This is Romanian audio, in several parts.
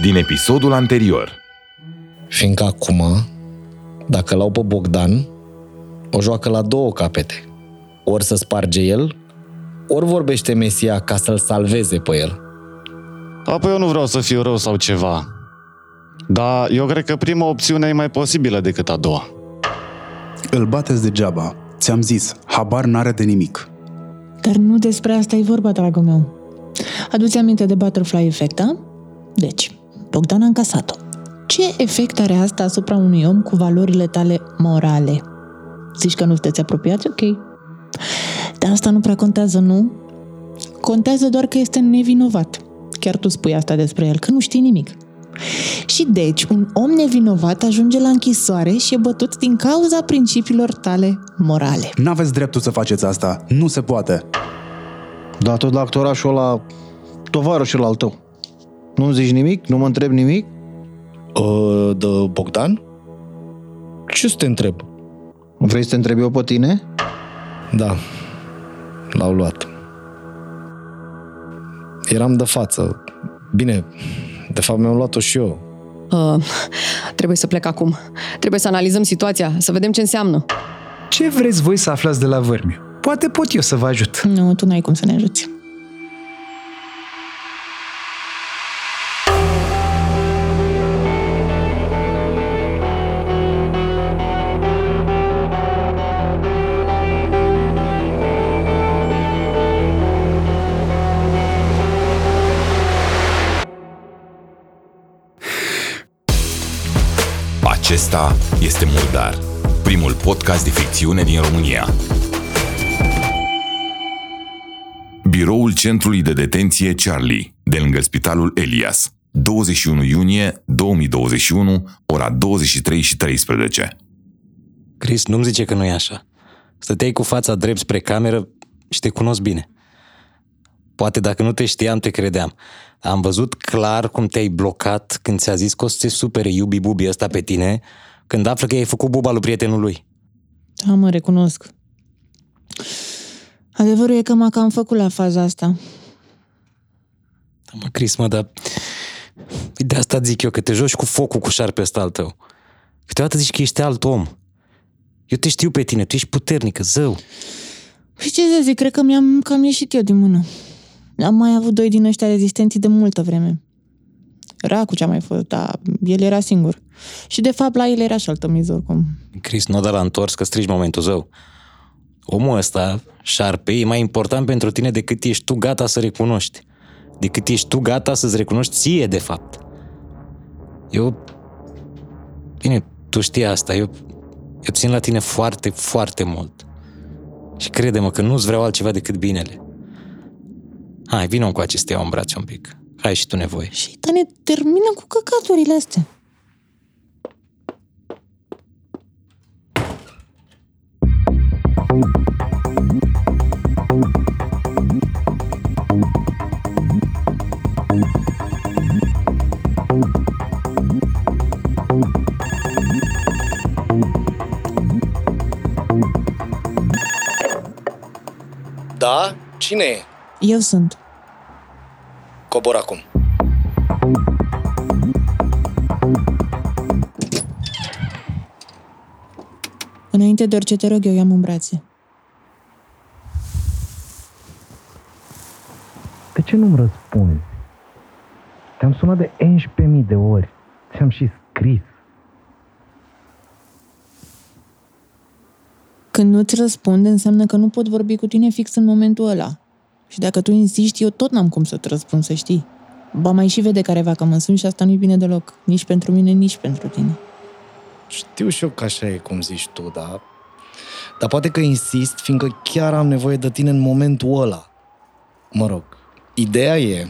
din episodul anterior. Fiindcă acum, dacă l-au pe Bogdan, o joacă la două capete. Ori să sparge el, ori vorbește Mesia ca să-l salveze pe el. Apoi eu nu vreau să fiu rău sau ceva. Dar eu cred că prima opțiune e mai posibilă decât a doua. Îl bateți degeaba. Ți-am zis, habar n-are de nimic. Dar nu despre asta e vorba, dragul meu. Aduți aminte de Butterfly Effect, da? Deci, Bogdan a încasat-o. Ce efect are asta asupra unui om cu valorile tale morale? Zici că nu sunteți apropiați? Ok. Dar asta nu prea contează, nu? Contează doar că este nevinovat. Chiar tu spui asta despre el, că nu știi nimic. Și deci, un om nevinovat ajunge la închisoare și e bătut din cauza principiilor tale morale. N-aveți dreptul să faceți asta. Nu se poate. Dar tot la actorașul ăla, tovarășul al tău. Nu-mi zici nimic? Nu mă întreb nimic? Uh, de Bogdan? Ce să te întreb? Vrei să te întreb eu pe tine? Da, l-au luat. Eram de față. Bine, de fapt mi-am luat-o și eu. Uh, trebuie să plec acum. Trebuie să analizăm situația, să vedem ce înseamnă. Ce vreți voi să aflați de la vârmiu? Poate pot eu să vă ajut. Nu, tu n-ai cum să ne ajuți. Este Murdar, primul podcast de ficțiune din România. Biroul Centrului de Detenție Charlie, de lângă Spitalul Elias, 21 iunie 2021, ora 23 și 13. Chris, nu-mi zice că nu e așa. Stăteai cu fața drept spre cameră și te cunosc bine. Poate dacă nu te știam, te credeam. Am văzut clar cum te-ai blocat când ți-a zis că o să se supere iubi bubi ăsta pe tine, când află că ai făcut buba lui prietenul lui. Da, mă recunosc. Adevărul e că m-a cam făcut la faza asta. Da, mă, Chris, mă, dar... De asta zic eu, că te joci cu focul cu șarpe ăsta al tău. Câteodată zici că ești alt om. Eu te știu pe tine, tu ești puternică, zău. Și ce să zic, cred că mi-am cam ieșit eu din mână. Am mai avut doi din ăștia rezistenți de multă vreme. Racu ce-a mai fost, dar el era singur. Și de fapt la el era și altă miză oricum. Chris, nu da la întors că strici momentul zău. Omul ăsta, șarpe, e mai important pentru tine decât ești tu gata să recunoști. Decât ești tu gata să-ți recunoști ție, de fapt. Eu... Bine, tu știi asta, eu... Eu țin la tine foarte, foarte mult. Și crede-mă că nu-ți vreau altceva decât binele. Hai, vină cu acestea în brațe un pic. Hai și tu nevoie. Și ne termină cu căcaturile astea. Da? Cine e? Eu sunt. Cobor acum. Înainte de orice te rog, eu i-am în brațe. De ce nu-mi răspunzi? Te-am sunat de 11.000 de ori. Ți-am și scris. Când nu-ți răspund, înseamnă că nu pot vorbi cu tine fix în momentul ăla. Și dacă tu insisti, eu tot n-am cum să-ți răspund, să știi. Ba mai și vede careva că mă sun și asta nu-i bine deloc. Nici pentru mine, nici pentru tine. Știu și eu că așa e cum zici tu, dar... Dar poate că insist, fiindcă chiar am nevoie de tine în momentul ăla. Mă rog, ideea e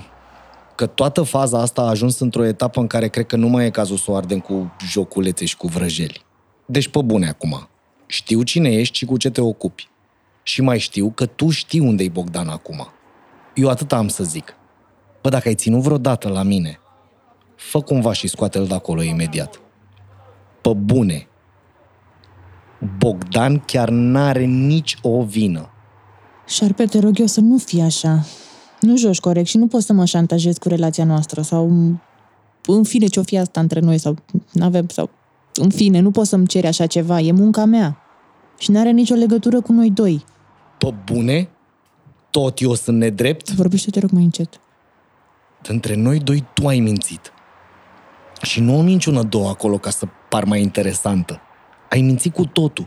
că toată faza asta a ajuns într-o etapă în care cred că nu mai e cazul să o ardem cu joculețe și cu vrăjeli. Deci, pe bune acum. Știu cine ești și cu ce te ocupi. Și mai știu că tu știi unde e Bogdan acum. Eu atât am să zic. Bă, dacă ai ținut vreodată la mine, fă cumva și scoate-l de acolo imediat. Pe bune. Bogdan chiar n-are nici o vină. Șarpe, te rog eu să nu fii așa. Nu joci corect și nu poți să mă șantajezi cu relația noastră sau în fine ce-o fi asta între noi sau nu avem sau... În fine, nu poți să-mi ceri așa ceva, e munca mea. Și n-are nicio legătură cu noi doi. Pe bune? Tot eu sunt nedrept? Vorbește, te rog, mai încet. Între noi doi tu ai mințit. Și nu o minciună două acolo ca să par mai interesantă. Ai mințit cu totul.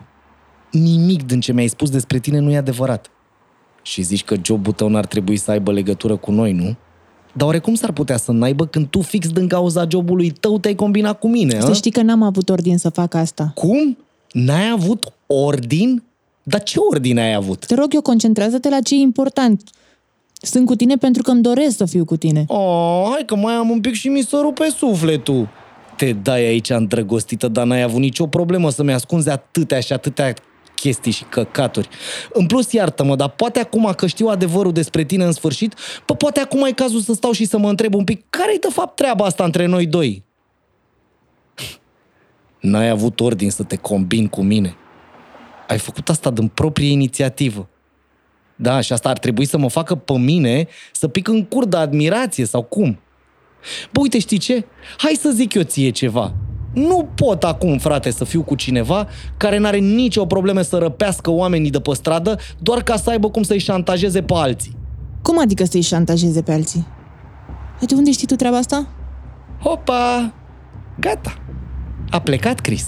Nimic din ce mi-ai spus despre tine nu e adevărat. Și zici că jobul tău n-ar trebui să aibă legătură cu noi, nu? Dar oare cum s-ar putea să n-aibă când tu fix din cauza jobului tău te-ai combinat cu mine, Să a? știi că n-am avut ordin să fac asta. Cum? N-ai avut ordin? Dar ce ordine ai avut? Te rog eu, concentrează-te la ce e important. Sunt cu tine pentru că îmi doresc să fiu cu tine. Oh, hai că mai am un pic și mi s-a rupt pe sufletul. Te dai aici îndrăgostită, dar n-ai avut nicio problemă să-mi ascunzi atâtea și atâtea chestii și căcaturi. În plus, iartă-mă, dar poate acum că știu adevărul despre tine în sfârșit, pă, poate acum e cazul să stau și să mă întreb un pic care-i de fapt treaba asta între noi doi? N-ai avut ordin să te combini cu mine. Ai făcut asta din proprie inițiativă. Da, și asta ar trebui să mă facă pe mine să pic în cur de admirație sau cum? Bă, uite, știi ce? Hai să zic eu ție ceva. Nu pot acum, frate, să fiu cu cineva care n-are nicio problemă să răpească oamenii de pe stradă doar ca să aibă cum să-i șantajeze pe alții. Cum adică să-i șantajeze pe alții? De unde știi tu treaba asta? Hopa! Gata! A plecat Chris.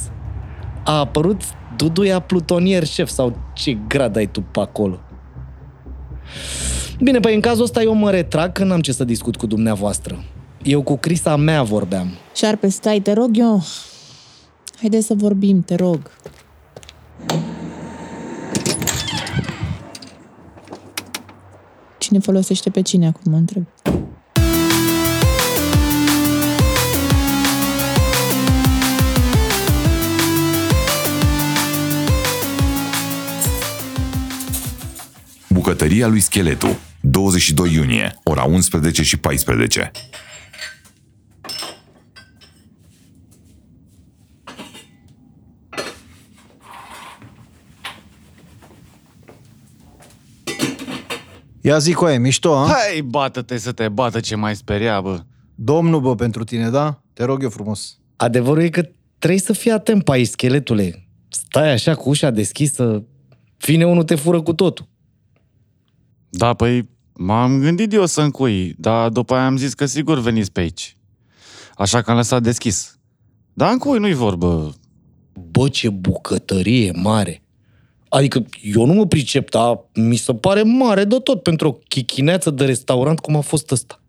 A apărut Duduia plutonier șef sau ce grad ai tu pe acolo. Bine, păi în cazul ăsta eu mă retrag că n-am ce să discut cu dumneavoastră. Eu cu Crisa mea vorbeam. Șarpe, stai, te rog eu. Haide să vorbim, te rog. Cine folosește pe cine acum, mă întreb. Bucătăria lui Scheletu, 22 iunie, ora 11 și 14. Ia zi cu aia, mișto, a? Hai, bată-te să te bată ce mai speria, bă. Domnul, bă, pentru tine, da? Te rog eu frumos. Adevărul e că trebuie să fii atent pe aici, scheletule. Stai așa cu ușa deschisă, vine unul te fură cu totul. Da, păi m-am gândit eu să încui, dar după aia am zis că sigur veniți pe aici. Așa că am lăsat deschis. Dar încui nu-i vorbă. Bă, ce bucătărie mare! Adică eu nu mă pricep, dar mi se pare mare de tot pentru o chichineață de restaurant cum a fost ăsta.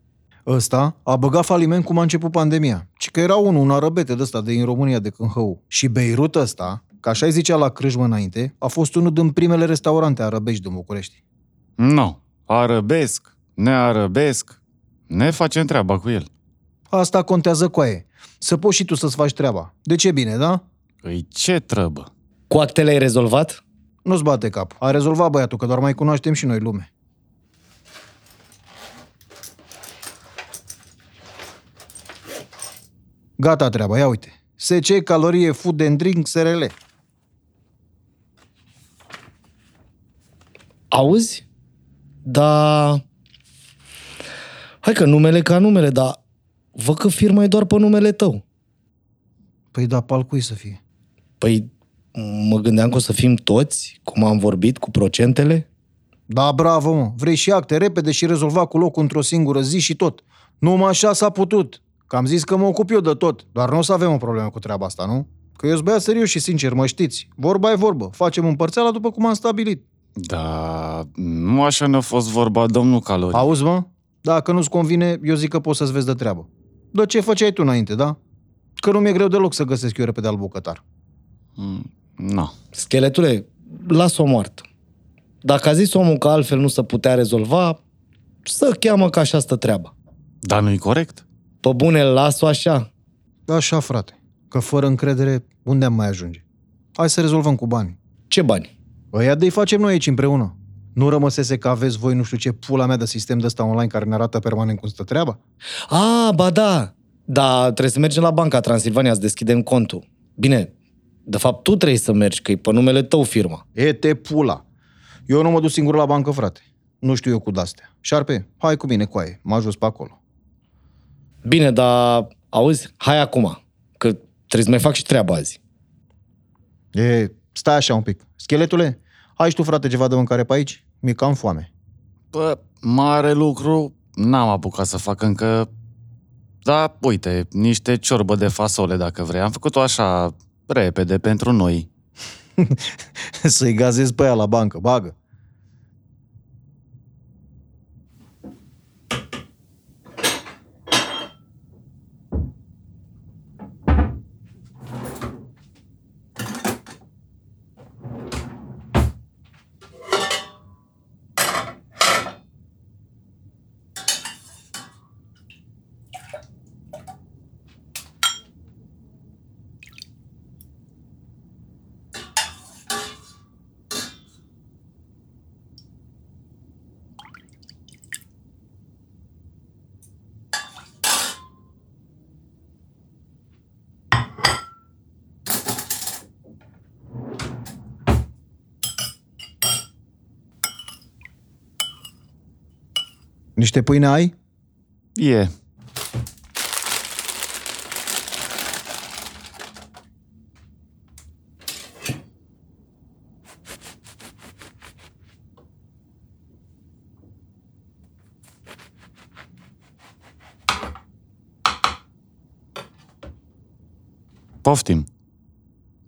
Ăsta a băgat faliment cum a început pandemia. Și că era unul, un arăbete de ăsta de în România, de Câmhău. Și Beirut ăsta, ca așa zicea la crâșmă înainte, a fost unul din primele restaurante arăbești din București. Nu. Arăbesc, nearăbesc, ne facem treaba cu el. Asta contează cu aia. Să poți și tu să-ți faci treaba. De ce bine, da? Păi ce trăbă? Cu actele ai rezolvat? Nu-ți bate cap. A rezolvat băiatul, că doar mai cunoaștem și noi lume. Gata treaba, ia uite. SC, calorie, food and drink, SRL. Auzi? Da... Hai că numele ca numele, dar văd că firma e doar pe numele tău. Păi da, pal cui să fie? Păi mă gândeam că o să fim toți, cum am vorbit, cu procentele. Da, bravo, mă. Vrei și acte repede și rezolva cu locul într-o singură zi și tot. Numai așa s-a putut. Că am zis că mă ocup eu de tot. Doar nu o să avem o problemă cu treaba asta, nu? Că eu sunt băiat serios și sincer, mă știți. Vorba e vorbă. Facem împărțeala după cum am stabilit. Da, nu așa ne-a fost vorba, domnul Calori. Auzi, mă? Dacă nu-ți convine, eu zic că poți să-ți vezi de treabă. De ce făceai tu înainte, da? Că nu mi-e greu deloc să găsesc eu repede al bucătar. Mm, Nu. Scheletule, las-o moartă. Dacă a zis omul că altfel nu se putea rezolva, să cheamă ca așa stă treaba. Dar nu-i corect. Pe bune, las-o așa. Așa, frate. Că fără încredere, unde am mai ajunge? Hai să rezolvăm cu bani. Ce bani? Ăia de-i facem noi aici împreună. Nu rămăsese că aveți voi nu știu ce pula mea de sistem de ăsta online care ne arată permanent cum stă treaba? A, ba da. Da, trebuie să mergem la Banca Transilvania să deschidem contul. Bine, de fapt tu trebuie să mergi, că e pe numele tău firma. E te pula. Eu nu mă duc singur la bancă, frate. Nu știu eu cu de-astea. Șarpe, hai cu mine, coaie. M-a ajuns pe acolo. Bine, dar Auzi, hai acum, că trebuie să mai fac și treaba azi. E, stai așa un pic. Scheletule, ai și tu, frate, ceva de mâncare pe aici? Mi-e cam foame. Bă, mare lucru n-am apucat să fac încă... Da, uite, niște ciorbă de fasole, dacă vrei. Am făcut-o așa repede pentru noi. Să-i gazezi pe ea la bancă, bagă. Niște pâine ai? E. Poftim.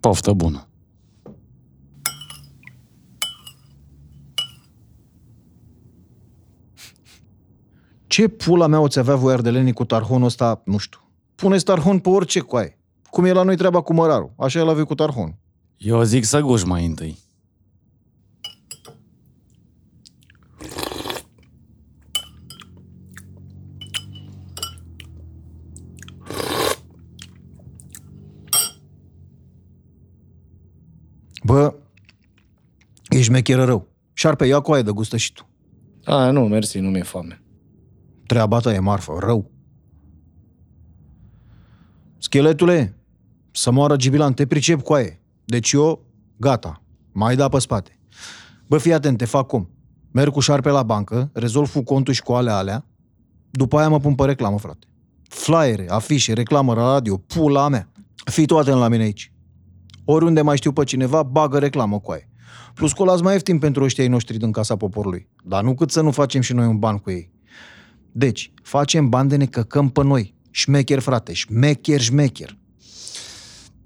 Poftă bună. Ce pula mea o ți avea voi ardelenii cu tarhonul ăsta, nu știu. Pune tarhon pe orice coaie. Cum e la noi treaba cu mărarul, așa e la voi cu tarhon. Eu zic să guși mai întâi. Bă, ești șmecheră rău. Șarpe, ia coaie de gustă și tu. A, nu, mersi, nu mi-e foame. Treaba ta e marfă, rău. Scheletule, să moară Gibilan, te pricep coaie. Deci eu, gata, mai da pe spate. Bă, fii atent, te fac cum? Merg cu șarpe la bancă, rezolv cu contul și cu alea alea, după aia mă pun pe reclamă, frate. Flyere, afișe, reclamă la radio, pula mea. Fii tu atent la mine aici. Oriunde mai știu pe cineva, bagă reclamă cu aia. Plus colați mai ieftin pentru ăștia ai noștri din casa poporului. Dar nu cât să nu facem și noi un ban cu ei. Deci, facem bani de ne căcăm pe noi. Șmecher, frate, șmecher, șmecher.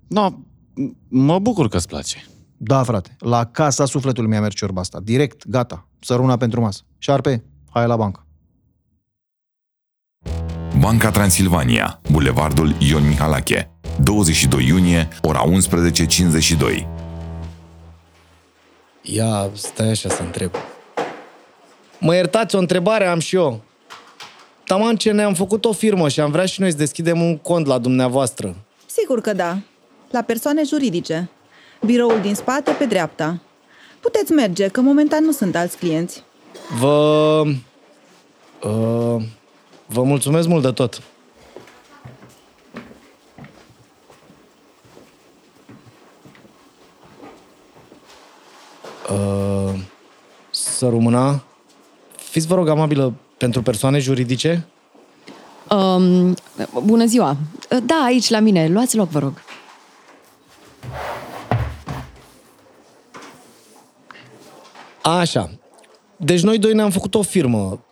No, m- mă bucur că-ți place. Da, frate, la casa sufletului mi-a mers ciorba asta. Direct, gata, săruna pentru masă. Șarpe, hai la bancă. Banca Transilvania, Bulevardul Ion Mihalache, 22 iunie, ora 11.52. Ia, stai așa să întreb. Mă iertați, o întrebare am și eu. Taman ce ne-am făcut o firmă și am vrea și noi să deschidem un cont la dumneavoastră. Sigur că da. La persoane juridice. Biroul din spate, pe dreapta. Puteți merge, că momentan nu sunt alți clienți. Vă... Uh, vă mulțumesc mult de tot. Uh, să rămână. Fiți, vă rog, amabilă pentru persoane juridice? Um, bună ziua! Da, aici, la mine. Luați loc, vă rog. Așa. Deci noi doi ne-am făcut o firmă.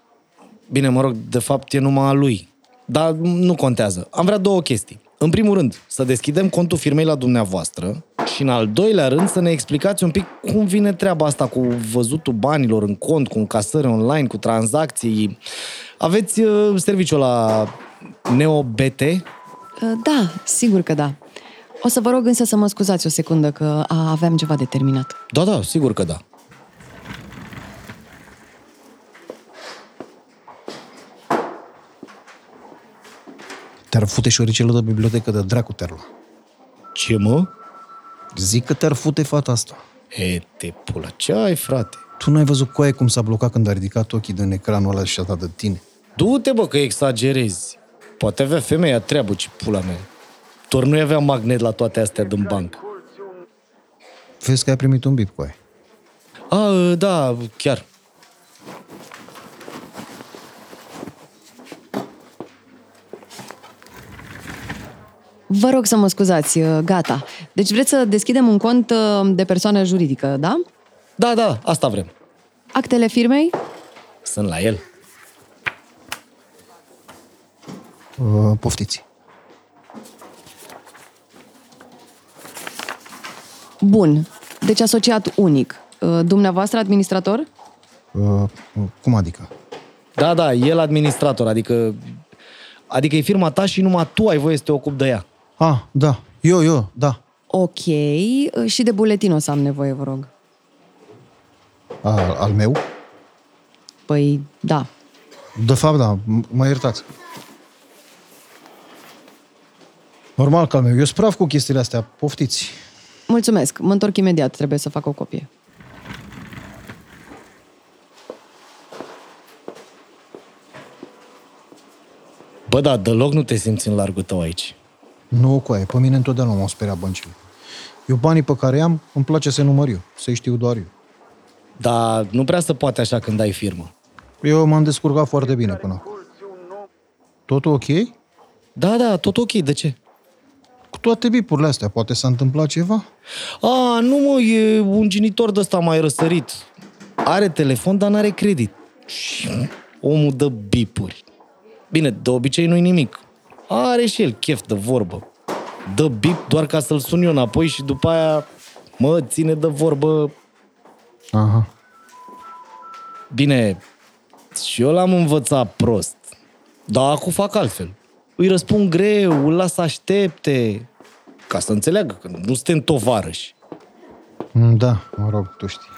Bine, mă rog, de fapt e numai a lui. Dar nu contează. Am vrea două chestii. În primul rând, să deschidem contul firmei la dumneavoastră și în al doilea rând să ne explicați un pic cum vine treaba asta cu văzutul banilor în cont, cu încasări online, cu tranzacții. Aveți uh, serviciul la NeoBT? Uh, Da, sigur că da. O să vă rog însă să mă scuzați o secundă, că a, aveam ceva de terminat. Da, da, sigur că da. Te-ar fute șoricelul de bibliotecă de dracu te Ce, mă? Zic că te-ar fute fata asta. E, te pula, ce ai, frate? Tu n-ai văzut coaie cum s-a blocat când a ridicat ochii din ecranul ăla și a dat de tine. Du-te, bă, că exagerezi. Poate avea femeia treabă, ce pula mea. Doar nu avea magnet la toate astea din bancă. Vezi că ai primit un bip coaie. A, da, chiar. Vă rog să mă scuzați, uh, gata. Deci vreți să deschidem un cont uh, de persoană juridică, da? Da, da, asta vrem. Actele firmei? Sunt la el. Uh, poftiți. Bun. Deci asociat unic. Uh, Dumneavoastră administrator? Uh, cum adică? Da, da, el administrator, adică... Adică e firma ta și numai tu ai voie să te ocupi de ea. Ah, da. Eu, eu, da. Ok. Uh, Și de buletin o să am nevoie, vă rog. A, al meu? Păi, da. De fapt, da. M- Mă iertați. Normal că al meu. Eu sunt praf cu chestiile astea. Poftiți. Mulțumesc. Mă întorc imediat. Trebuie să fac o copie. Bă, da, deloc nu te simți în largul tău aici. Nu, coaie. Pe mine întotdeauna m-au speriat băncile. Eu banii pe care am, îmi place să număr eu. Să știu doar eu. Dar nu prea se poate așa când ai firmă. Eu m-am descurcat foarte bine până acum. Totul ok? Da, da, tot ok. De ce? Cu toate bipurile astea, poate s-a întâmplat ceva? A, nu mă, e un genitor de ăsta mai răsărit. Are telefon, dar n-are credit. Și omul dă bipuri. Bine, de obicei nu-i nimic. Are și el chef de vorbă. Dă bip doar ca să-l sun eu înapoi și după aia mă ține de vorbă. Aha. Bine, și eu l-am învățat prost. Dar acum fac altfel. Îi răspund greu, îl las să aștepte. Ca să înțeleagă că nu suntem tovarăși. Mm, Da, mă rog, tu știi.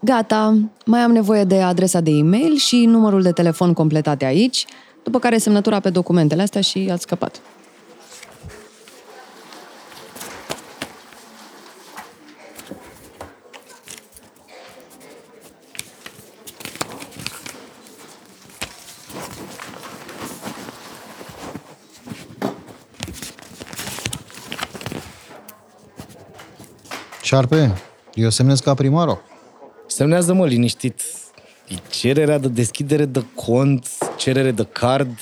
Gata. Mai am nevoie de adresa de e-mail și numărul de telefon completate aici, după care semnătura pe documentele astea și ați scăpat. Șarpe, eu semnez ca primarul. Semnează-mă liniștit. E cererea de deschidere de cont, cerere de card.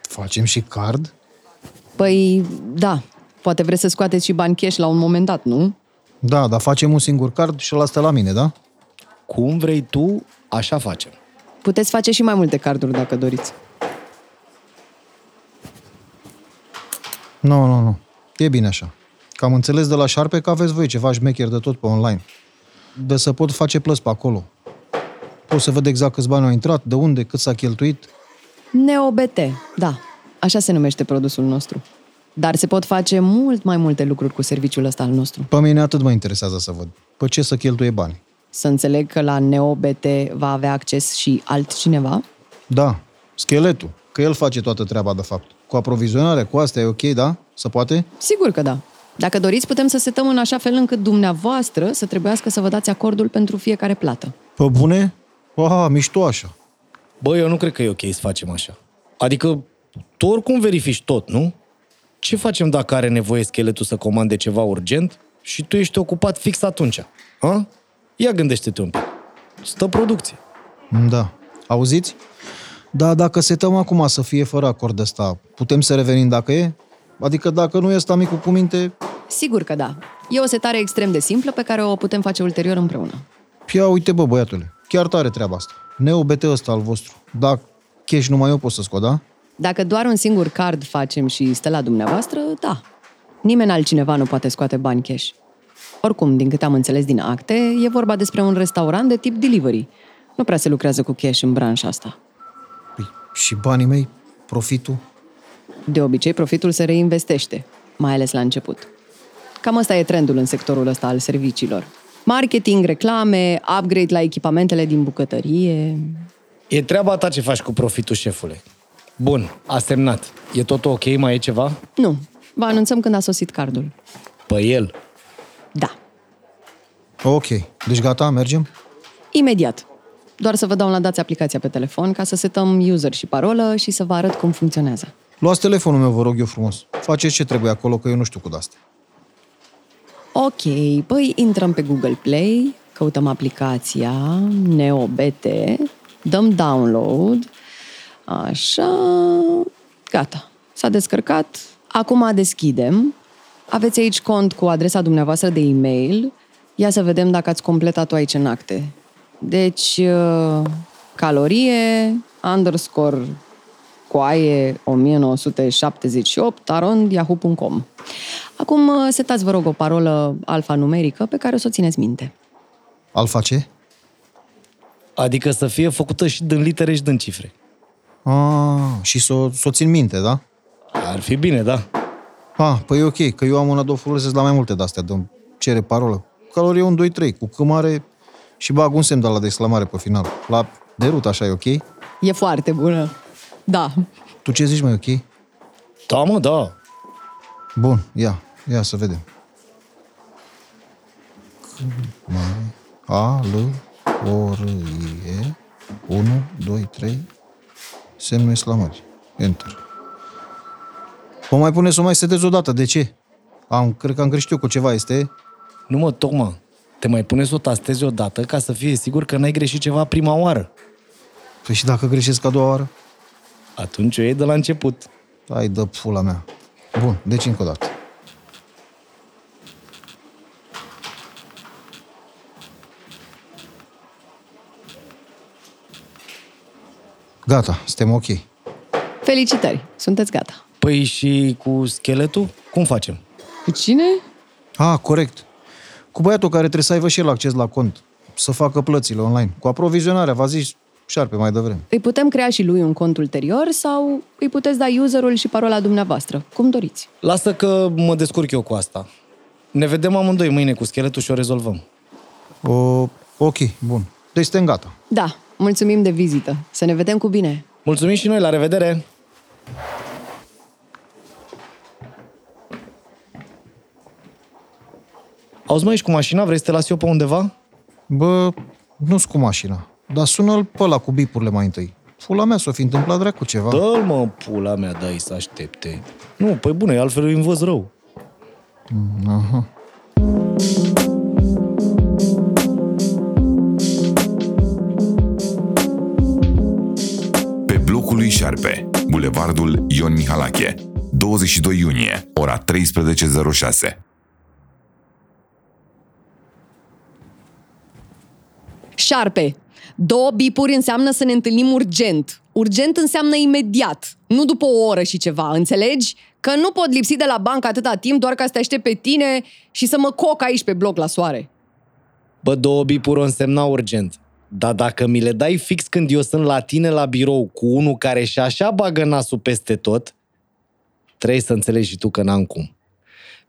Facem și card? Păi, da. Poate vreți să scoateți și bani cash la un moment dat, nu? Da, dar facem un singur card și ăla stă la mine, da? Cum vrei tu, așa facem. Puteți face și mai multe carduri dacă doriți. Nu, nu, nu. E bine așa. Că am înțeles de la șarpe că aveți voi ceva șmecher de tot pe online. De să pot face plăți pe acolo. Pot să văd exact câți bani au intrat, de unde, cât s-a cheltuit. NeoBT, da. Așa se numește produsul nostru. Dar se pot face mult mai multe lucruri cu serviciul ăsta al nostru. Pe mine atât mă interesează să văd. Pe ce să cheltuie bani? Să înțeleg că la NeoBT va avea acces și altcineva? Da, scheletul. Că el face toată treaba, de fapt. Cu aprovizionarea, cu astea e ok, da? Se poate? Sigur că da. Dacă doriți, putem să setăm în așa fel încât dumneavoastră să trebuiască să vă dați acordul pentru fiecare plată. Pe bune? Aha, mișto așa. Bă, eu nu cred că e ok să facem așa. Adică, tu oricum verifici tot, nu? Ce facem dacă are nevoie scheletul să comande ceva urgent și tu ești ocupat fix atunci? Ha? Ia gândește-te un pic. Stă producție. Da. Auziți? Da, dacă setăm acum să fie fără acord ăsta, putem să revenim dacă e? Adică dacă nu e ăsta micul cu minte, Sigur că da. E o setare extrem de simplă pe care o putem face ulterior împreună. ia uite bă, băiatule, chiar tare treaba asta. NeoBT ăsta al vostru. Da, cash numai eu pot să scot, da? Dacă doar un singur card facem și stă la dumneavoastră, da. Nimeni altcineva nu poate scoate bani cash. Oricum, din câte am înțeles din acte, e vorba despre un restaurant de tip delivery. Nu prea se lucrează cu cash în branșa asta. Păi, și banii mei, profitul? De obicei, profitul se reinvestește, mai ales la început. Cam asta e trendul în sectorul ăsta al serviciilor. Marketing, reclame, upgrade la echipamentele din bucătărie... E treaba ta ce faci cu profitul, șefule. Bun, a semnat. E tot ok? Mai e ceva? Nu, vă anunțăm când a sosit cardul. Pe el. Da, Ok, deci gata, mergem? imediat. Doar să vă downloadați aplicația pe telefon ca să setăm user și parolă și să vă arăt cum funcționează. Luați telefonul meu, vă rog eu frumos. Faceți ce trebuie acolo, că eu nu știu cu de-astea. Ok, păi intrăm pe Google Play, căutăm aplicația NeoBT, dăm download, așa, gata, s-a descărcat, Acum deschidem. Aveți aici cont cu adresa dumneavoastră de e-mail. Ia să vedem dacă ați completat-o aici în acte. Deci, uh, calorie, underscore, coaie 1978, arond, yahoo.com. Acum uh, setați, vă rog, o parolă alfanumerică pe care o să o țineți minte. Alfa ce? Adică să fie făcută și din litere și din cifre. Ah, și să o s-o țin minte, da? Ar fi bine, da. Ah, păi e ok, că eu am una, două folosesc la mai multe de-astea, de cere parolă. Calorie 1, 2, 3, cu câmare și bag un semn de la de exclamare pe final. La derut, așa e ok? E foarte bună. Da. Tu ce zici, mai ok? Da, mă, da. Bun, ia, ia să vedem. Câmare, A, L, O, R, I, E, 1, 2, 3, semnul exclamării. Enter. O mai pune să o mai setez o dată. De ce? Am, cred că am greșit eu cu ceva. Este... Nu mă, tocmai. Te mai pune să o tastezi o dată ca să fie sigur că n-ai greșit ceva prima oară. Păi și dacă greșesc a doua oară? Atunci o iei de la început. Hai, dă pula mea. Bun, deci încă o dată. Gata, suntem ok. Felicitări, sunteți gata. Păi și cu scheletul? Cum facem? Cu cine? Ah, corect. Cu băiatul care trebuie să aibă și el acces la cont. Să facă plățile online. Cu aprovizionarea, v-a zis șarpe mai devreme. Îi putem crea și lui un cont ulterior sau îi puteți da userul și parola dumneavoastră, cum doriți. Lasă că mă descurc eu cu asta. Ne vedem amândoi mâine cu scheletul și o rezolvăm. O, ok, bun. Deci suntem gata. Da, mulțumim de vizită. Să ne vedem cu bine. Mulțumim și noi, la revedere! Auzi, mai ești cu mașina? Vrei să te las eu pe undeva? Bă, nu-s cu mașina. Dar sună-l pe ăla cu bipurile mai întâi. Pula mea s-o fi întâmplat dracu ceva. Dă-l, mă, pula mea, dai să aștepte. Nu, păi bune, altfel îi învăț rău. Aha. Pe blocul lui Șarpe, Bulevardul Ion Mihalache, 22 iunie, ora 13.06. Șarpe, două bipuri înseamnă să ne întâlnim urgent. Urgent înseamnă imediat, nu după o oră și ceva, înțelegi? Că nu pot lipsi de la bancă atâta timp doar ca să te aștept pe tine și să mă coc aici pe bloc la soare. Bă, două bipuri o însemna urgent. Dar dacă mi le dai fix când eu sunt la tine la birou cu unul care și așa bagă nasul peste tot, trebuie să înțelegi și tu că n-am cum.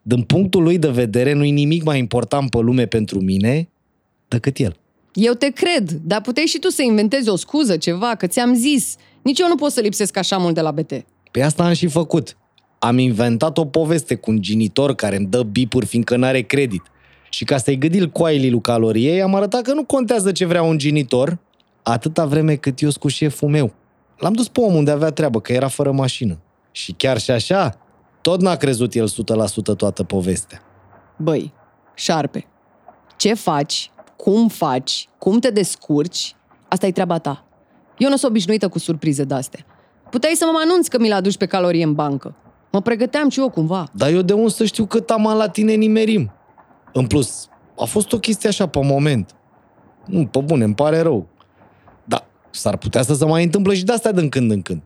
Din punctul lui de vedere, nu-i nimic mai important pe lume pentru mine decât el. Eu te cred, dar puteai și tu să inventezi o scuză, ceva, că ți-am zis. Nici eu nu pot să lipsesc așa mult de la BT. Pe asta am și făcut. Am inventat o poveste cu un genitor care îmi dă bipuri fiindcă n-are credit. Și ca să-i gâdil coailii lui caloriei, am arătat că nu contează ce vrea un genitor, atâta vreme cât eu sunt cu șeful meu. L-am dus pe om unde avea treabă, că era fără mașină. Și chiar și așa, tot n-a crezut el 100% toată povestea. Băi, șarpe, ce faci, cum faci, cum te descurci, asta e treaba ta. Eu nu sunt obișnuită cu surprize de-astea. Puteai să mă anunți că mi-l aduci pe calorie în bancă. Mă pregăteam și eu cumva. Dar eu de unde să știu cât am la tine nimerim? În plus, a fost o chestie așa pe moment. Nu, pe bune, îmi pare rău. Da, s-ar putea să se mai întâmplă și de-astea din când în când.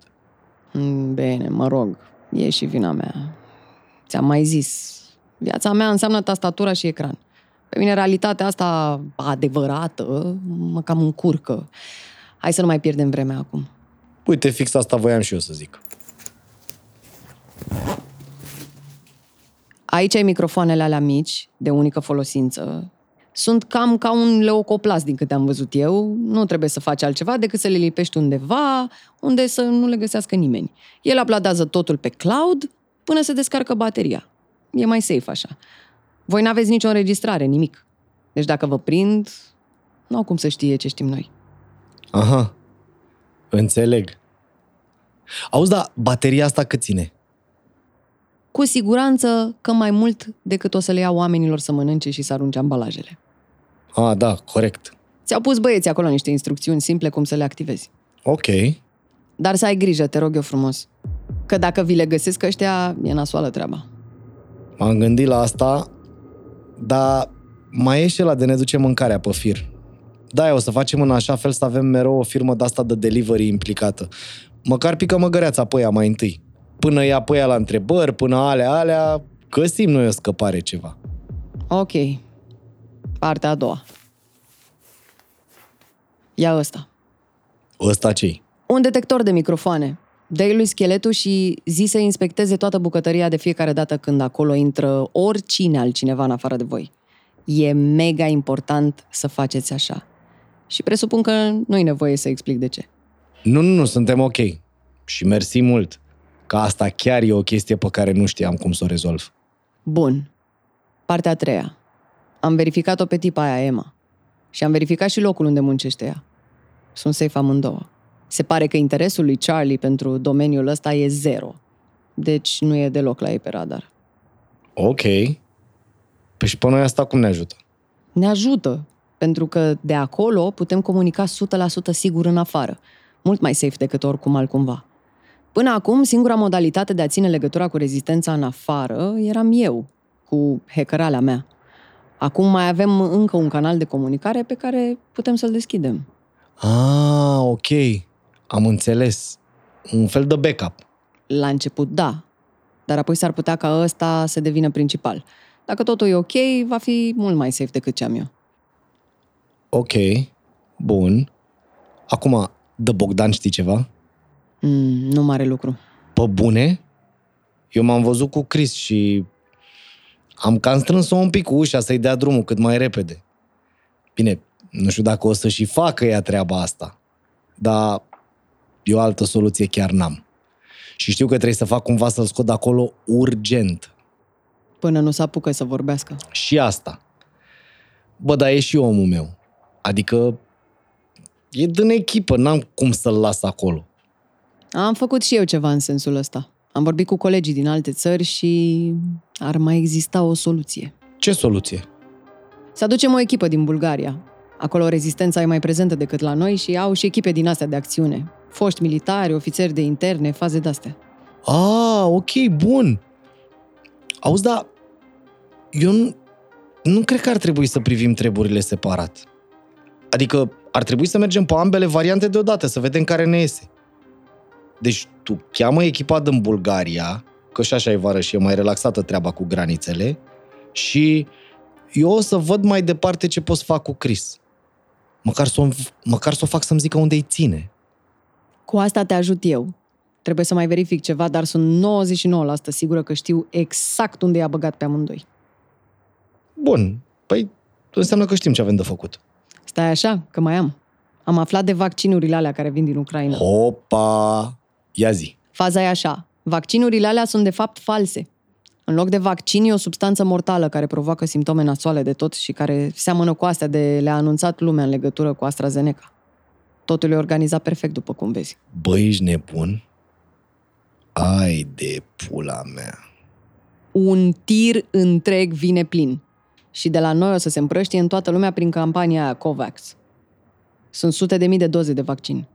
Mm, Bine, mă rog, e și vina mea. Ți-am mai zis, viața mea înseamnă tastatura și ecran. Pe mine realitatea asta adevărată mă cam încurcă. Hai să nu mai pierdem vremea acum. Uite, fix asta voiam și eu să zic. Aici ai microfoanele alea mici, de unică folosință. Sunt cam ca un leucoplast din câte am văzut eu. Nu trebuie să faci altceva decât să le lipești undeva, unde să nu le găsească nimeni. El apladează totul pe cloud până se descarcă bateria. E mai safe așa. Voi n-aveți nicio înregistrare, nimic. Deci dacă vă prind, nu au cum să știe ce știm noi. Aha, înțeleg. Auzi, da, bateria asta cât ține? Cu siguranță că mai mult decât o să le iau oamenilor să mănânce și să arunce ambalajele. Ah, da, corect. Ți-au pus băieții acolo niște instrucțiuni simple cum să le activezi. Ok. Dar să ai grijă, te rog eu frumos. Că dacă vi le găsesc ăștia, e nasoală treaba. M-am gândit la asta, dar mai e și la de ne duce mâncarea pe fir. Da, o să facem în așa fel să avem mereu o firmă de asta de delivery implicată. Măcar pică măgăreața pe ea mai întâi. Până ia pe ea la întrebări, până alea, alea, găsim noi o scăpare ceva. Ok. Partea a doua. Ia ăsta. Ăsta ce Un detector de microfoane. dă lui scheletul și zi să inspecteze toată bucătăria de fiecare dată când acolo intră oricine altcineva în afară de voi. E mega important să faceți așa. Și presupun că nu e nevoie să explic de ce. Nu, nu, nu, suntem ok. Și mersi mult. Că asta chiar e o chestie pe care nu știam cum să o rezolv. Bun. Partea a treia. Am verificat-o pe tipa aia, Emma. Și am verificat și locul unde muncește ea. Sunt safe amândouă. Se pare că interesul lui Charlie pentru domeniul ăsta e zero. Deci nu e deloc la ei pe radar. Ok. Păi și pe noi asta cum ne ajută? Ne ajută, pentru că de acolo putem comunica 100% sigur în afară. Mult mai safe decât oricum altcumva. Până acum, singura modalitate de a ține legătura cu rezistența în afară eram eu, cu hackerala mea. Acum mai avem încă un canal de comunicare pe care putem să-l deschidem. Ah, ok. Am înțeles. Un fel de backup. La început, da. Dar apoi s-ar putea ca ăsta să devină principal. Dacă totul e ok, va fi mult mai safe decât ce am eu. Ok. Bun. Acum, de Bogdan știi ceva? Mm, nu mare lucru. Pe bune? Eu m-am văzut cu Chris și am cam strâns-o un pic cu ușa să-i dea drumul cât mai repede. Bine, nu știu dacă o să și facă ea treaba asta, dar eu altă soluție chiar n-am. Și știu că trebuie să fac cumva să-l scot de acolo urgent. Până nu se apucă să vorbească. Și asta. Bă, dar e și omul meu. Adică e din echipă, n-am cum să-l las acolo. Am făcut și eu ceva în sensul ăsta. Am vorbit cu colegii din alte țări și ar mai exista o soluție. Ce soluție? Să aducem o echipă din Bulgaria. Acolo rezistența e mai prezentă decât la noi și au și echipe din astea de acțiune. Foști militari, ofițeri de interne, faze de-astea. Ah, ok, bun. Auzi, da, eu nu, nu cred că ar trebui să privim treburile separat. Adică ar trebui să mergem pe ambele variante deodată, să vedem care ne iese. Deci tu cheamă echipa din Bulgaria, că și așa e vară și e mai relaxată treaba cu granițele, și eu o să văd mai departe ce pot să fac cu Chris. Măcar să o, măcar să o fac să-mi zică unde îi ține. Cu asta te ajut eu. Trebuie să mai verific ceva, dar sunt 99% sigură că știu exact unde i-a băgat pe amândoi. Bun, păi înseamnă că știm ce avem de făcut. Stai așa, că mai am. Am aflat de vaccinurile alea care vin din Ucraina. Opa! Ia zi. Faza e așa. Vaccinurile alea sunt de fapt false. În loc de vaccin e o substanță mortală care provoacă simptome nasoale de tot și care seamănă cu astea de le-a anunțat lumea în legătură cu AstraZeneca. Totul e organizat perfect, după cum vezi. Băi, ești nebun? Ai de pula mea. Un tir întreg vine plin. Și de la noi o să se împrăștie în toată lumea prin campania aia COVAX. Sunt sute de mii de doze de vaccin.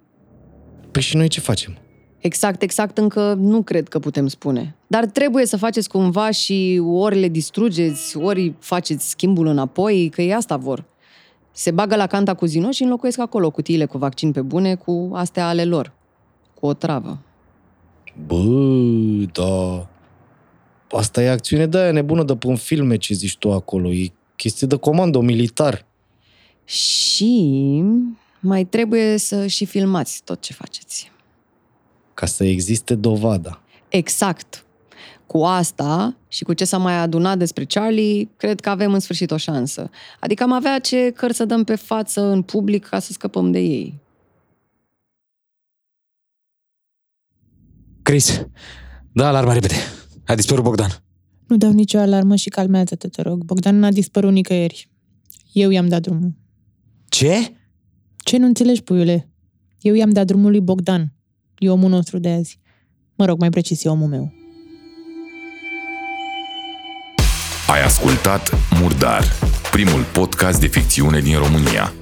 Păi și noi ce facem? Exact, exact, încă nu cred că putem spune. Dar trebuie să faceți cumva și ori le distrugeți, ori faceți schimbul înapoi, că e asta vor. Se bagă la canta cu zino și înlocuiesc acolo cutiile cu vaccin pe bune cu astea ale lor. Cu o travă. Bă, da. Asta e acțiune de aia nebună de pe un filme ce zici tu acolo. E chestie de comando militar. Și mai trebuie să și filmați tot ce faceți. Ca să existe dovada. Exact. Cu asta și cu ce s-a mai adunat despre Charlie, cred că avem în sfârșit o șansă. Adică am avea ce cărți să dăm pe față în public ca să scăpăm de ei. Chris, da alarma repede. A dispărut Bogdan. Nu dau nicio alarmă și calmează-te, te rog. Bogdan n-a dispărut nicăieri. Eu i-am dat drumul. Ce? Ce nu înțelegi, puiule? Eu i-am dat drumul lui Bogdan. E omul nostru de azi. Mă rog, mai precis, e omul meu. Ai ascultat Murdar, primul podcast de ficțiune din România.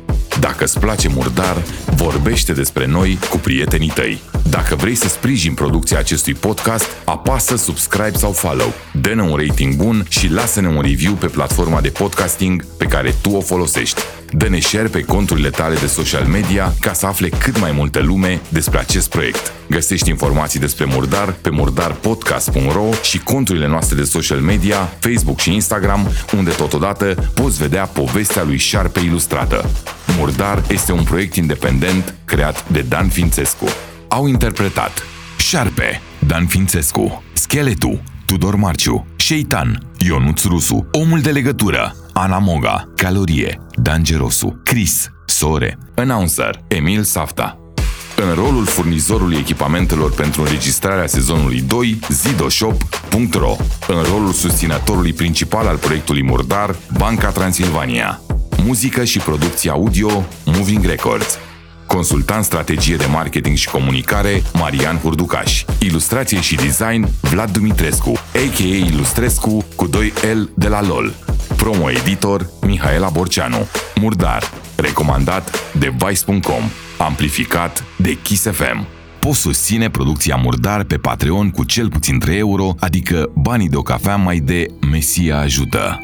Dacă îți place Murdar, vorbește despre noi cu prietenii tăi. Dacă vrei să sprijin producția acestui podcast, apasă subscribe sau follow, dă-ne un rating bun și lasă-ne un review pe platforma de podcasting pe care tu o folosești. Dă-ne share pe conturile tale de social media ca să afle cât mai multă lume despre acest proiect. Găsești informații despre Murdar pe murdarpodcast.ro și conturile noastre de social media, Facebook și Instagram, unde totodată poți vedea povestea lui Șarpe ilustrată. Murdar este un proiect independent creat de Dan Fințescu. Au interpretat Șarpe, Dan Fințescu, Scheletu, Tudor Marciu, Șeitan, Ionuț Rusu, Omul de legătură, Ana Moga, Calorie, Dan Gerosu, Chris, Sore, Announcer, Emil Safta. În rolul furnizorului echipamentelor pentru înregistrarea sezonului 2, zidoshop.ro. În rolul susținătorului principal al proiectului Murdar, Banca Transilvania. Muzică și producție audio, Moving Records. Consultant strategie de marketing și comunicare, Marian Hurducaș. Ilustrație și design, Vlad Dumitrescu, a.k.a. Ilustrescu cu 2L de la LOL. Promo editor, Mihaela Borceanu. Murdar, recomandat de Vice.com. Amplificat de Kiss FM. Poți susține producția Murdar pe Patreon cu cel puțin 3 euro, adică banii de o cafea mai de Mesia ajută.